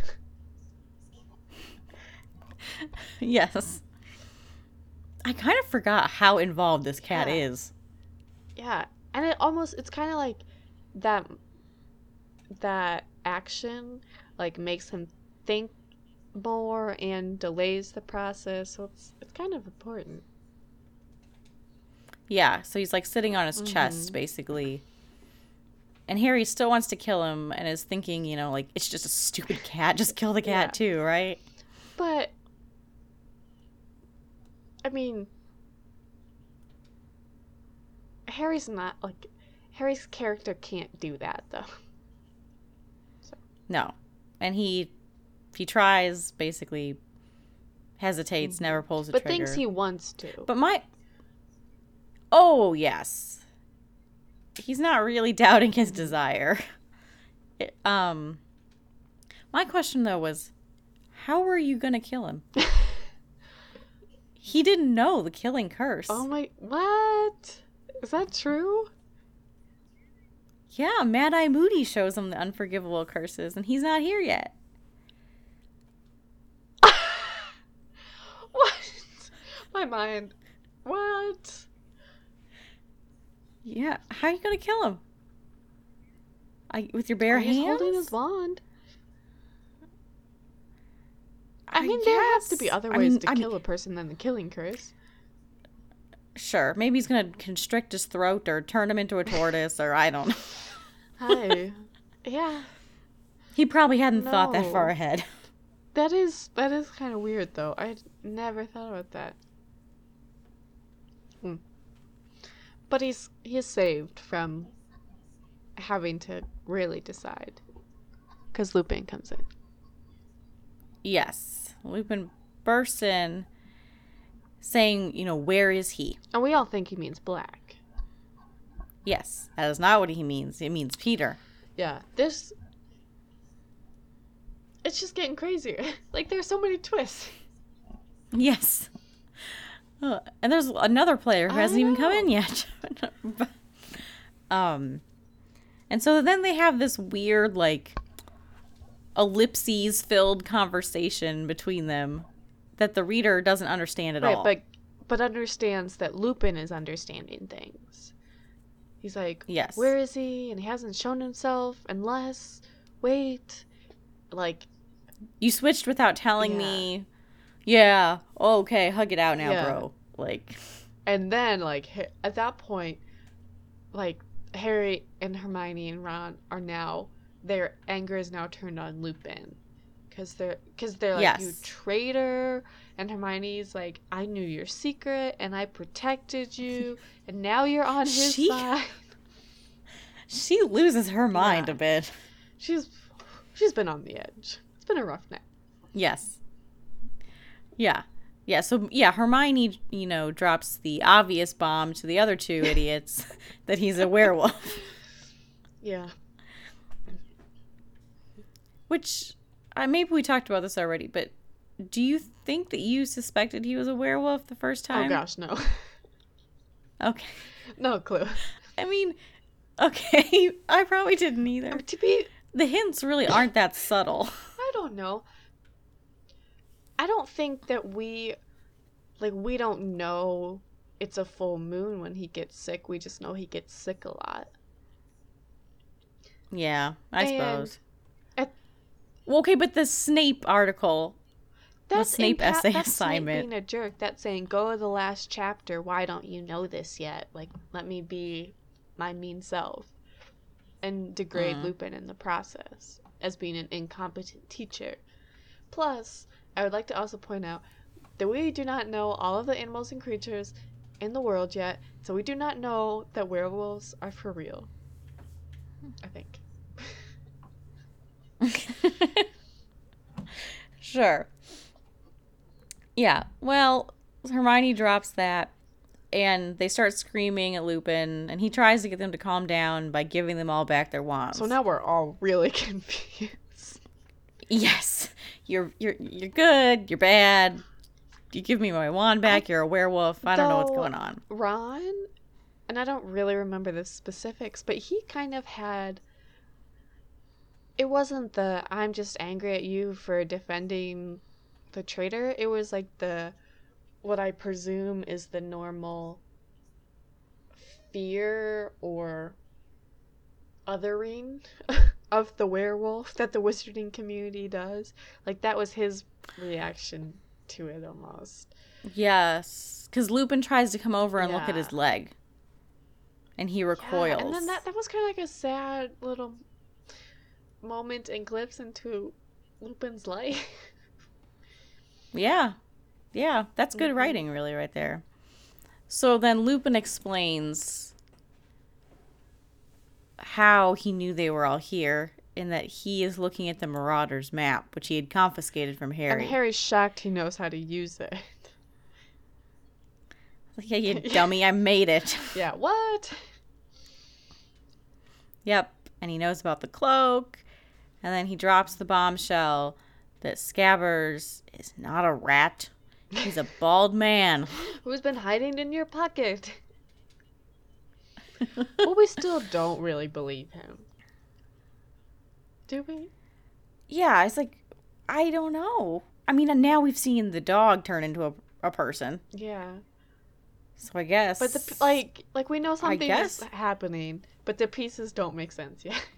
yes. I kind of forgot how involved this cat Yeah. is. yeah, and it almost it's kind of like that that action like makes him think more and delays the process. So it's it's kind of important. Yeah, so he's like sitting on his chest Mhm. basically. And Harry still wants to kill him and is thinking, you know, like it's just a stupid cat, just kill the cat Yeah. too, right? But I mean Harry's not like Harry's character can't do that though. No. And he he tries basically hesitates, never pulls the But trigger. thinks he wants to. But my Oh, yes. He's not really doubting his desire. It- um My question though was how were you going to kill him? he didn't know the killing curse. oh my what? Is that true? yeah, Mad Eye Moody shows him the unforgivable curses and he's not here yet. what? My mind. What? Yeah, how are you going to kill him? I, with your bare He's hands? holding his wand. I I mean, there have to be other I ways mean- to I mean- kill a person than the killing curse. Sure, maybe he's going to constrict his throat or turn him into a tortoise or I don't know. Hi. yeah. He probably hadn't thought that far ahead. That is that is kind of weird though. I never thought about that. Hmm. But he's he is saved from having to really decide because Lupin comes in. Yes. Lupin been bursting saying, you know, where is he? And we all think he means black. Yes, that is not what he means. It means Peter. Yeah, this. It's just getting crazier. like there's so many twists. Yes. Uh, and there's another player who I hasn't even come in yet. um and so then they have this weird like ellipses filled conversation between them that the reader doesn't understand at right, all. but but understands that Lupin is understanding things. He's like, Yes. where is he? And he hasn't shown himself unless wait, like You switched without telling me. Yeah. Oh, okay, hug it out now, Yeah. bro. Like and then like at that point, like Harry and Hermione and Ron are now their anger is now turned on Lupin. Cause they're, cause they're like you traitor, and Hermione's like, I knew your secret, and I protected you, and now you're on his She- side. she loses her mind Yeah. a bit. She's she's been on the edge. It's been a rough night. Yes. Yeah. Yeah, so yeah, Hermione, you know, drops the obvious bomb to the other two idiots that he's a werewolf, Yeah. Which uh, maybe we talked about this already, but do you think that you suspected he was a werewolf the first time? Oh gosh, no. Okay. no clue. I mean, okay, I probably didn't either. to be The hints really aren't that subtle. I don't know. I don't think that we like we don't know it's a full moon when he gets sick. We just know he gets sick a lot. Yeah, I And- suppose. Well, okay, but the Snape article, That's Snape impa- essay that's assignment. Snape being a jerk. That's saying, "Go to the last chapter. Why don't you know this yet? Like, let me be my mean self," and degrade Mm. Lupin in the process as being an incompetent teacher. Plus, I would like to also point out that we do not know all of the animals and creatures in the world yet, so we do not know that werewolves are for real. I think. sure. Yeah. Well, Hermione drops that and they start screaming at Lupin and he tries to get them to calm down by giving them all back their wands. So now we're all really confused. Yes. You're you're you're good, you're bad. You give me my wand back, you're a werewolf. I don't know what's going on. Ron, and I don't really remember the specifics, but he kind of had. It wasn't the I'm just angry at you for defending the traitor. It was like the what I presume is the normal fear or othering of the werewolf that the wizarding community does. Like that was his reaction to it almost. Yes. Cuz Lupin tries to come over and look at his leg. And he recoils. Yeah, and then that, that was kind of like a sad little moment and glimpse into Lupin's life. Yeah. Yeah, that's good Mhm. writing, really, right there. So then Lupin explains how he knew they were all here, in that he is looking at the Marauders map, which he had confiscated from Harry. And Harry's shocked he knows how to use it. Like, yeah, you dummy, I made it. yeah, what? yep. And he knows about the cloak. And then he drops the bombshell that Scabbers is not a rat. He's a bald man. Who's been hiding in your pocket? but we still don't really believe him. Do we? Yeah, it's like I don't know. I mean, uh, now we've seen the dog turn into a, a person, Yeah. so I guess. But the like like we know something is happening, but the pieces don't make sense yet.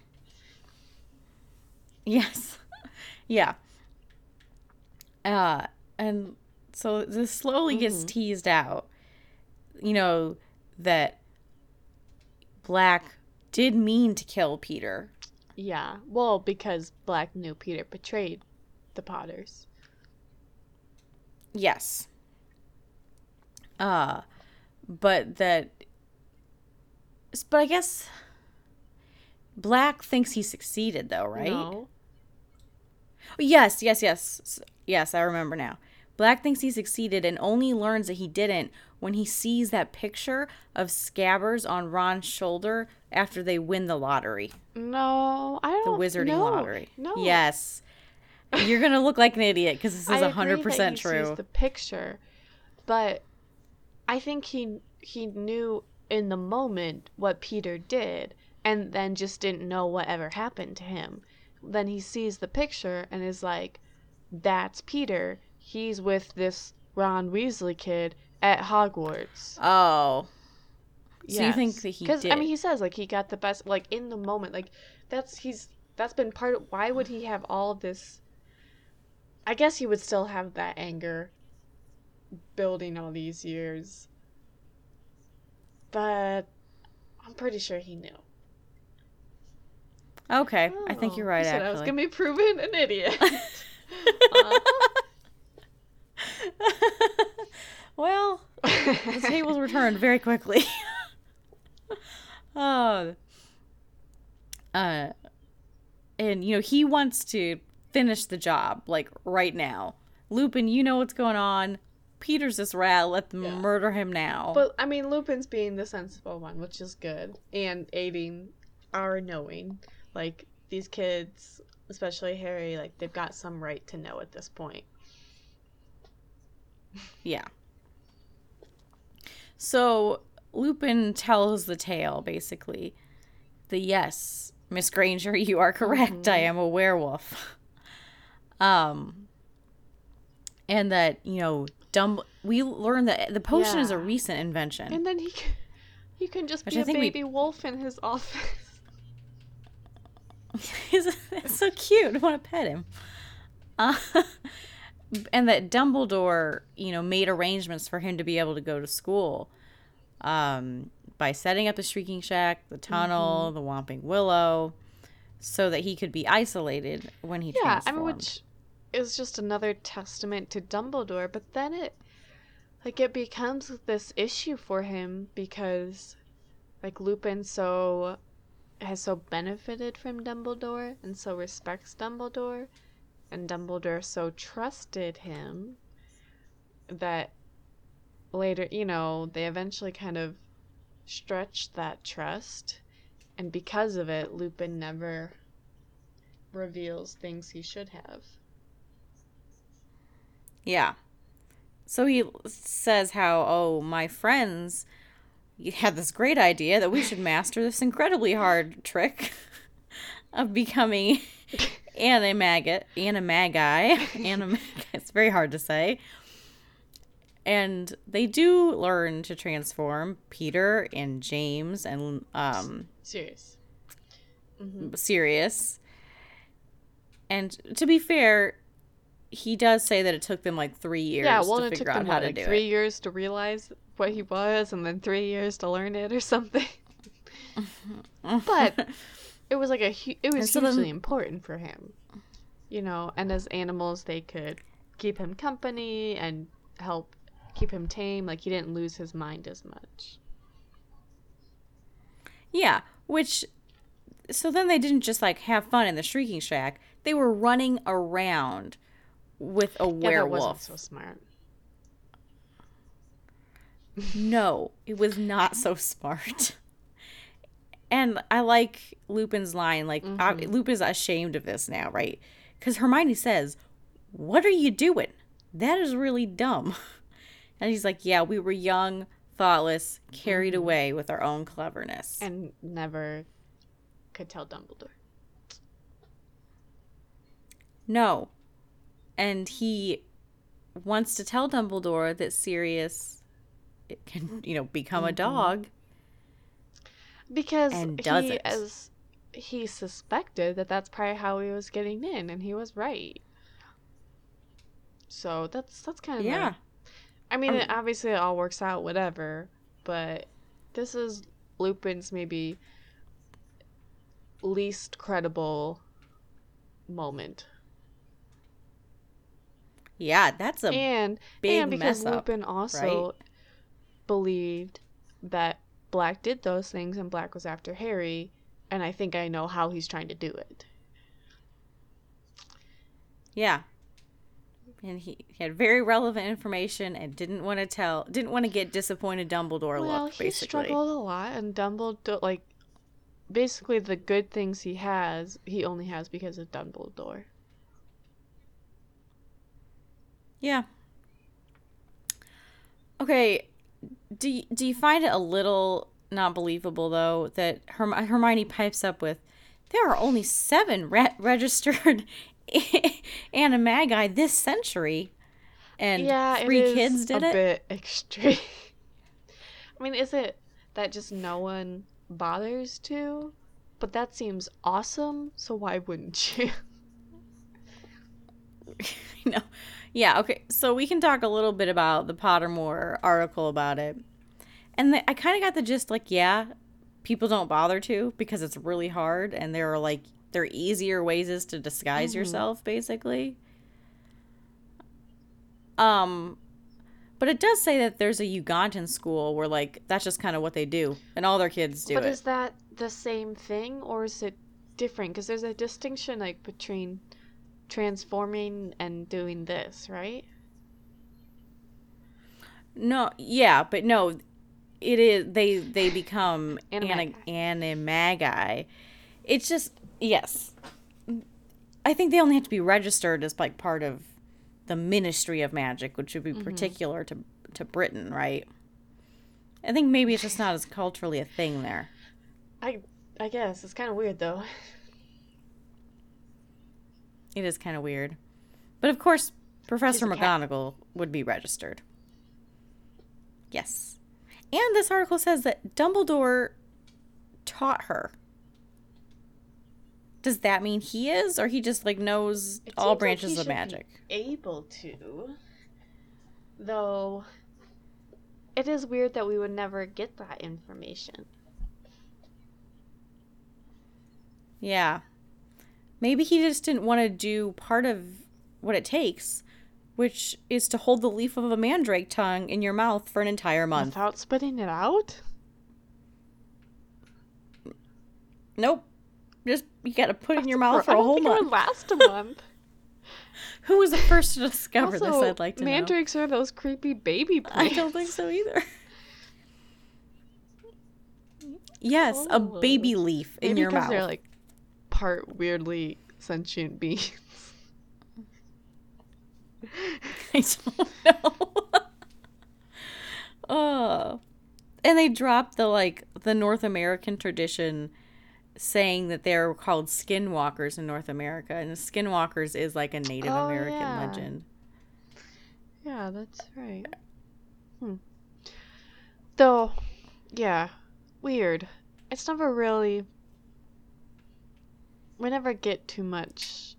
yes, yeah. Uh, and so this slowly gets Mhm. teased out. You know that Black did mean to kill Peter. yeah. Well, because Black knew Peter betrayed the Potters. Yes. Uh, but that. But I guess. Black thinks he succeeded, though, right? No. Yes, yes, yes. Yes, I remember now. Black thinks he succeeded and only learns that he didn't when he sees that picture of Scabbers on Ron's shoulder after they win the lottery, No, I don't. The wizarding no, lottery. No. Yes. You're going to look like an idiot because this is agree 100% that he true. Sees the picture, but I think he he knew in the moment what Peter did, and then just didn't know whatever happened to him. Then he sees the picture and is like, "That's Peter. He's with this Ron Weasley kid at Hogwarts." Oh. So you think that he 'Cause, did? I mean, he says like he got the best, like in the moment, like that's he's that's been part of. Why would he have all this? I guess he would still have that anger, building all these years. But I'm pretty sure he knew. Okay, I think Oh, you're right, you said I was gonna be proven an idiot. Uh, well, the tables were turned very quickly. oh. Uh, and you know he wants to finish the job like right now. Lupin, you know what's going on. Peter's this rat. Let them Yeah. murder him now. But I mean, Lupin's being the sensible one, which is good, and aiding our knowing. Like these kids, especially Harry, like they've got some right to know at this point. Yeah. So Lupin tells the tale basically. The yes, Miss Granger, you are correct. I am a werewolf. Um and that, you know, Dumb we learned that the potion is a recent invention. And then he can, he can just Which be I a think we- baby wolf in his office. He's so cute. I want to pet him. Uh, and that Dumbledore, you know, made arrangements for him to be able to go to school um, by setting up the Shrieking Shack, the tunnel, mm-hmm. the Whomping Willow, so that he could be isolated when he yeah, transformed. I mean, which is just another testament to Dumbledore. But then it, like, it becomes this issue for him because, like, Lupin so has so benefited from Dumbledore and so respects Dumbledore, and Dumbledore so trusted him that later, you know, they eventually kind of stretched that trust, and because of it, Lupin never reveals things he should have. Yeah. So he says how, oh, my friends had this great idea that we should master this incredibly hard trick of becoming animagus, animagi, animagi. It's very hard to say. And they do learn to transform Peter and James and um Sirius. Mm-hmm. Sirius. And to be fair, he does say that it took them like three years yeah, well, to figure out how to like do three it. years to realize what he was, and then three years to learn it or something. but it was like a hu- it was hugely then... important for him, you know. And as animals, they could keep him company and help keep him tame. Like he didn't lose his mind as much. Yeah, which so then they didn't just like have fun in the shrieking shack. They were running around with a yeah, werewolf. That wasn't so smart. No, it was not so smart. And I like Lupin's line. Like mm-hmm. I, Lupin's ashamed of this now, right? Because Hermione says, "What are you doing? That is really dumb." And he's like, "Yeah, we were young, thoughtless, carried mm-hmm. away with our own cleverness, and never could tell Dumbledore." No, and he wants to tell Dumbledore that Sirius can, you know, become mm-hmm. a dog. Because and does he, it. as he suspected that that's probably how he was getting in, and he was right. So that's that's kind of yeah. I mean, um, it, obviously it all works out, whatever. But this is Lupin's maybe least credible moment yeah, that's a and big and because mess Lupin up, also right? Believed that Black did those things and Black was after Harry, and I think I know how he's trying to do it. Yeah. And he, he had very relevant information and didn't want to tell, didn't want to get disappointed Dumbledore well, look, basically. he struggled a lot, and Dumbledore, like, basically the good things he has, he only has because of Dumbledore. Yeah. Okay, do you, do you find it a little not believable though that Herm- Hermione pipes up with there are only seven re- registered animagi this century, and yeah, three kids did a it. bit extreme. I mean, is it that just no one bothers to? But that seems awesome. So why wouldn't you? no, yeah, okay. So we can talk a little bit about the Pottermore article about it. And the, I kind of got the gist like, yeah, people don't bother to because it's really hard and there are like there are easier ways to disguise mm-hmm. yourself basically. Um but it does say that there's a Ugandan school where like that's just kind of what they do and all their kids do but it. is that the same thing or is it different? Because there's a distinction like between transforming and doing this, right? No, yeah, but no, it is they they become animagi. animagi. It's just yes. I think they only have to be registered as like part of the Ministry of Magic, which would be mm-hmm. particular to to Britain, right? I think maybe it's just not as culturally a thing there. I I guess it's kind of weird though. It is kind of weird. But of course, Professor McGonagall would be registered. Yes. And this article says that Dumbledore taught her does that mean he is, or he just like knows It all like branches he of magic? able to. Though it is weird that we would never get that information. Yeah. Maybe he just didn't want to do part of what it takes, which is to hold the leaf of a mandrake tongue in your mouth for an entire month. Without spitting it out? Nope. Just you got to put it in your mouth for a whole month. last a month. Who was the first to discover also, this? I'd like to know. mandrakes are those creepy baby plants. I don't think so either. yes, a baby leaf in Maybe your mouth. they're like part weirdly sentient beings. I don't know. oh. And they dropped the like the North American tradition saying that they're called skinwalkers in North America and skinwalkers is like a Native Oh, American yeah. legend. Yeah, that's right. Hmm. Though, yeah, weird. It's never really. We never get too much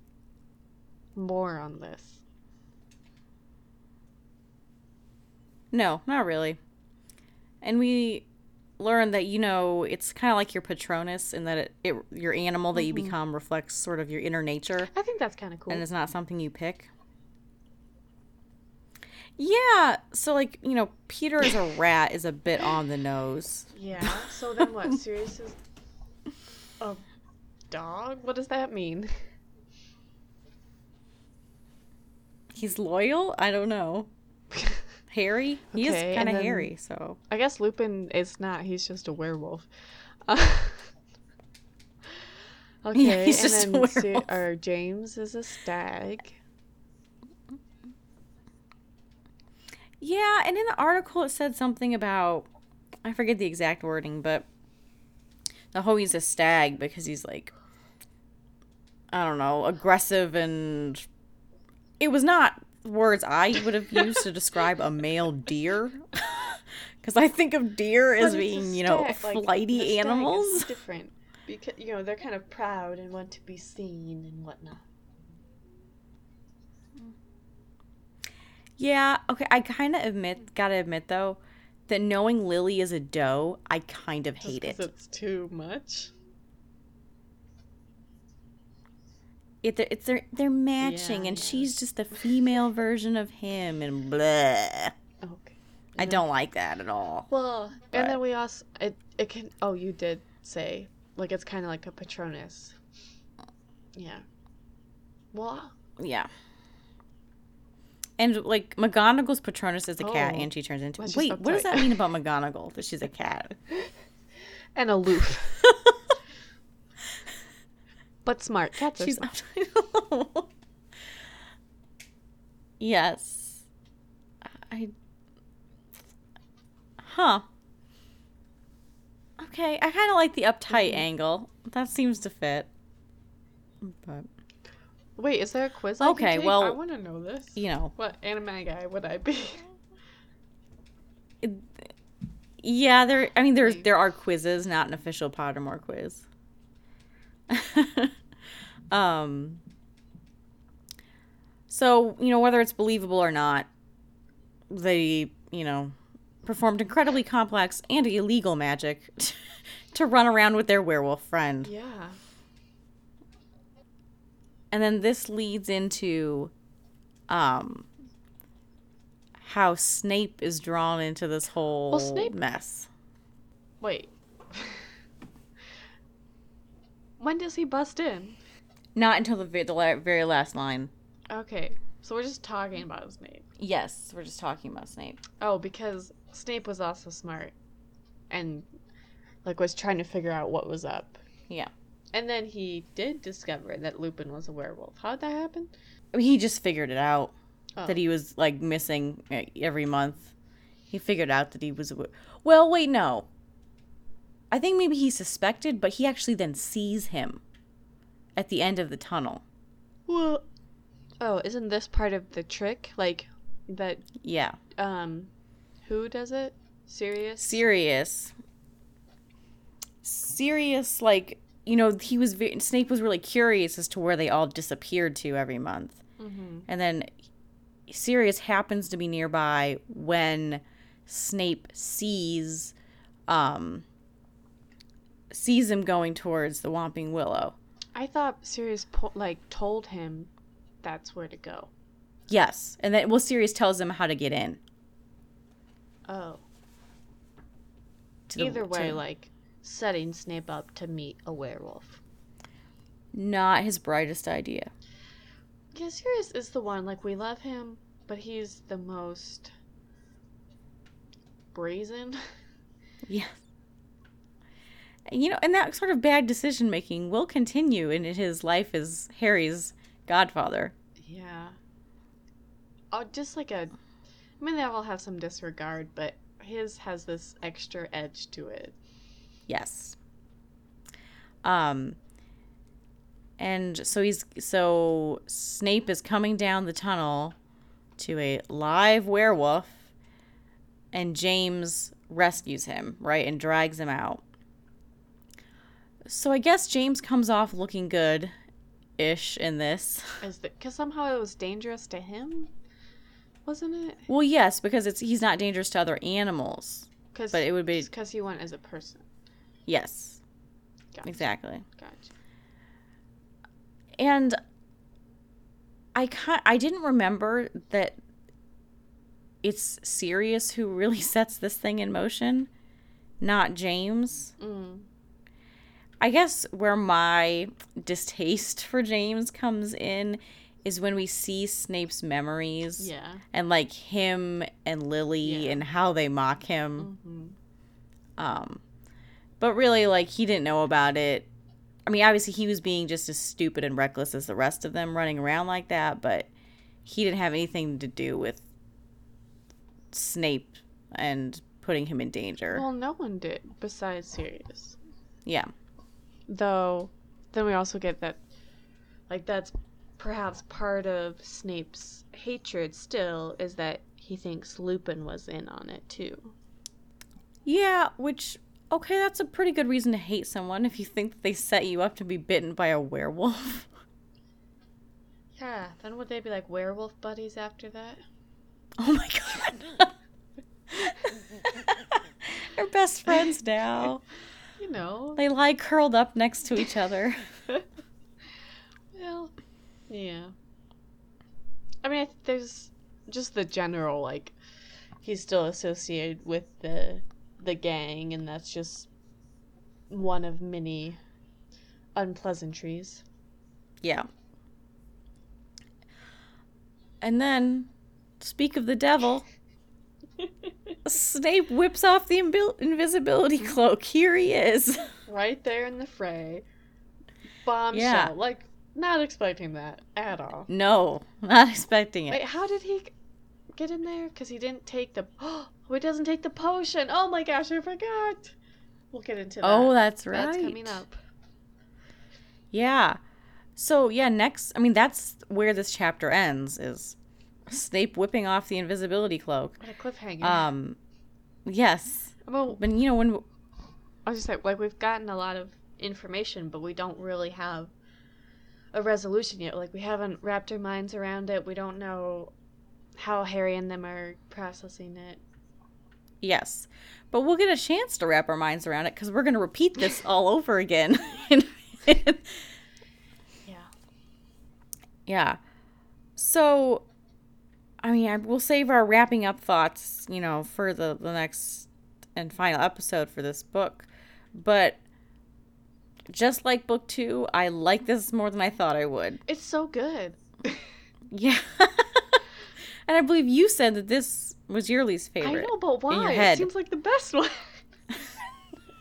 more on this. No, not really. And we learned that you know it's kind of like your patronus in that it, it your animal that you Mhm. become reflects sort of your inner nature I think that's kind of cool. and it's not something you pick. Yeah, so like, you know, Peter as a rat is a bit on the nose. yeah. So then what? Sirius is a dog? What does that mean? He's loyal? I don't know. Hairy? He Okay, is kind of hairy, so. I guess Lupin is not. He's just a werewolf. Uh, okay, Yeah, he's and just a then Si- werewolf. or James is a stag. Yeah, and in the article it said something about I forget the exact wording, but the hoe he's a stag because he's like I don't know, aggressive and it was not words I would have used to describe a male deer. Cuz I think of deer as being, you know, like, flighty is animals. different because you know they're kind of proud and want to be seen and whatnot. Yeah, okay, I kind of admit, got to admit though, that knowing Lily is a doe, I kind of hate it. It's too much. It it's they're they're matching Yeah, and yeah. she's just the female version of him and blah. Okay. I don't like that at all. Well, But- and then we also it it can. Oh, you did say like it's kind of like a Patronus. Yeah. Well, Yeah. And like McGonagall's Patronus is a cat Oh. and she turns into Well, Wait, what does that mean about McGonagall? That she's a cat. and aloof, but smart. Cats are she's smart. Yes. I Huh. Okay, I kind of like the uptight Mhm. angle. That seems to fit. But, Wait, is there a quiz? I Okay, well, I want to know this. you know, What animagi would I be? Yeah, there. I mean, there's there are quizzes, not an official Pottermore quiz. um. So you know whether it's believable or not, they you know performed incredibly complex and illegal magic to run around with their werewolf friend, yeah. and then this leads into, um. How Snape is drawn into this whole Snape- mess. Wait. when does he bust in? Not until the, the very last line. Okay, so we're just talking about Snape. Yes, we're just talking about Snape. Oh, because Snape was also smart, and like was trying to figure out what was up. Yeah. And then he did discover that Lupin was a werewolf. How'd that happen? I mean, he just figured it out Oh. that he was like missing uh, every month. He figured out that he was. a- Well, wait, no. I think maybe he suspected, but he actually then sees him at the end of the tunnel. Well. Oh, isn't this part of the trick? Like that? Yeah. Um, who does it? Sirius. Sirius. Sirius, like, you know, he was ve- Snape was really curious as to where they all disappeared to every month. Mm-hmm. And then Sirius happens to be nearby when Snape sees um sees him going towards the Whomping Willow. I thought Sirius po- like told him that's where to go. Yes. And then well Sirius tells him how to get in. Oh. To the- Either to way, the- like setting Snape up to meet a werewolf. not his brightest idea. Yeah, Sirius is the one. Like we love him, but he's the most brazen. Yeah. You know, and that sort of bad decision making will continue in his life as Harry's godfather. Yeah. Oh, just like a. I mean, they all have some disregard, but his has this extra edge to it. Yes. Um and so he's so Snape is coming down the tunnel to a live werewolf and James rescues him, right, and drags him out. So I guess James comes off looking good ish in this. Because somehow it was dangerous to him? Wasn't it? Well, yes, because it's he's not dangerous to other animals. Cause, But it would be- because he went as a person. Yes, Gotcha. exactly. Gotcha. And I can I didn't remember that it's Sirius who really sets this thing in motion, not James. Mm. I guess where my distaste for James comes in is when we see Snape's memories Yeah. and like him and Lily Yeah. and how they mock him. hmm Um, but really, like, he didn't know about it. I mean, obviously, he was being just as stupid and reckless as the rest of them running around like that, but he didn't have anything to do with Snape and putting him in danger. Well, no one did besides Sirius. yeah. Though, then we also get that, like, that's perhaps part of Snape's hatred still, is that he thinks Lupin was in on it too. Yeah, which, okay, that's a pretty good reason to hate someone if you think that they set you up to be bitten by a werewolf. Yeah, then would they be like werewolf buddies after that? Oh my god. They're best friends now. You know. They lie curled up next to each other. well, yeah. I mean, I th- there's just the general like he's still associated with the the gang, and that's just one of many unpleasantries. Yeah. And then, speak of the devil, Snape whips off the invi- invisibility mm-hmm. cloak. Here he is. right there in the fray. Bombshell. Yeah. Like, not expecting that at all. No, not expecting it. Wait, how did he get in there? Because he didn't take the. Oh, he doesn't take the potion. Oh my gosh, I forgot. We'll get into that. Oh, that's right. That's coming up. Yeah. So, yeah, next, I mean, that's where this chapter ends is Snape whipping off the invisibility cloak. What a cliffhanger. Um, yes. well, But, you know, when I was just like, like we've gotten a lot of information, but we don't really have a resolution yet. Like we haven't wrapped our minds around it. We don't know how Harry and them are processing it. Yes. But we'll get a chance to wrap our minds around it because we're going to repeat this all over again. Yeah. yeah. So, I mean, I, we'll save our wrapping up thoughts, you know, for the, the next and final episode for this book. But just like book two, I like this more than I thought I would. It's so good. Yeah. and I believe you said that this was your least favorite. I know, but why? It seems like the best one.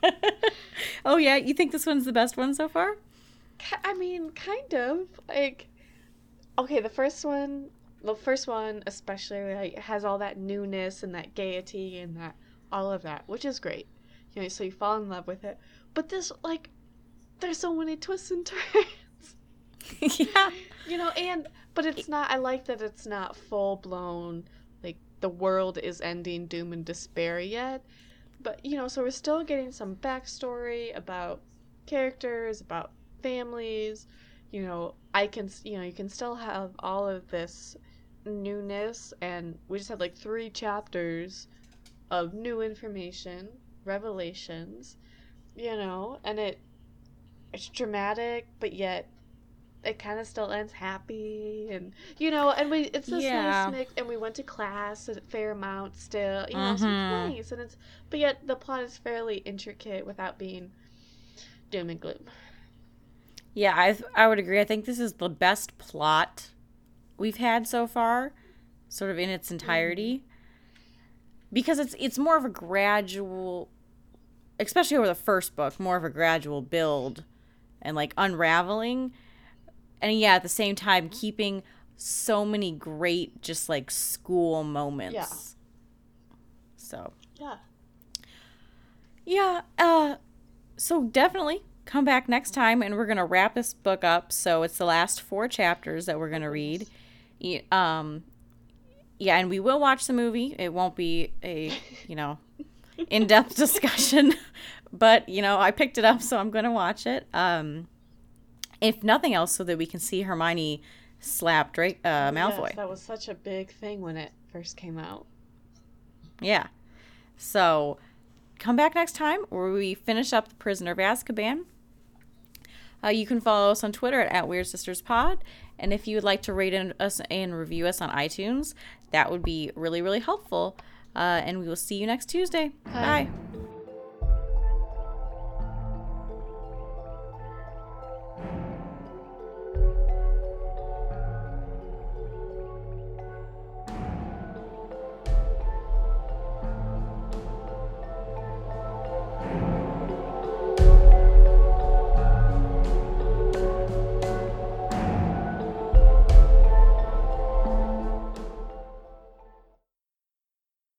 oh, yeah. You think this one's the best one so far? I mean, kind of. Like, okay, the first one, the first one especially, like, has all that newness and that gaiety and that all of that, which is great. You know, so you fall in love with it. But this, like, there's so many twists and turns. yeah. You know, and but it's not. I like that it's not full blown. Like the world is ending, doom and despair yet. But you know, so we're still getting some backstory about characters, about families. You know, I can, you know, you can still have all of this newness, and we just had like three chapters of new information, revelations, you know, and it it's dramatic, but yet it kind of still ends happy and you know and we it's this Yeah. nice mix and we went to class at fairmount still you know so Mhm. it's nice and it's but yet the plot is fairly intricate without being doom and gloom Yeah, I I would agree. I think this is the best plot we've had so far, sort of in its entirety. Because it's it's more of a gradual especially over the first book, more of a gradual build and like unraveling. And yeah, at the same time keeping so many great just like school moments. Yeah. So, yeah yeah, uh so definitely come back next time and we're going to wrap this book up. So it's the last 4 chapters that we're going to read. Um yeah, and we will watch the movie. It won't be a, you know, in-depth discussion, but you know, I picked it up so I'm going to watch it. Um if nothing else so that we can see Hermione slap Drake uh Malfoy. Yes, that was such a big thing when it first came out Yeah. So come back next time where we finish up the Prisoner of Azkaban. Uh, you can follow us on Twitter at, at Weird Sisters Pod, and if you would like to rate us and review us on iTunes, that would be really really helpful. Uh, and we will see you next Tuesday. Bye. Bye.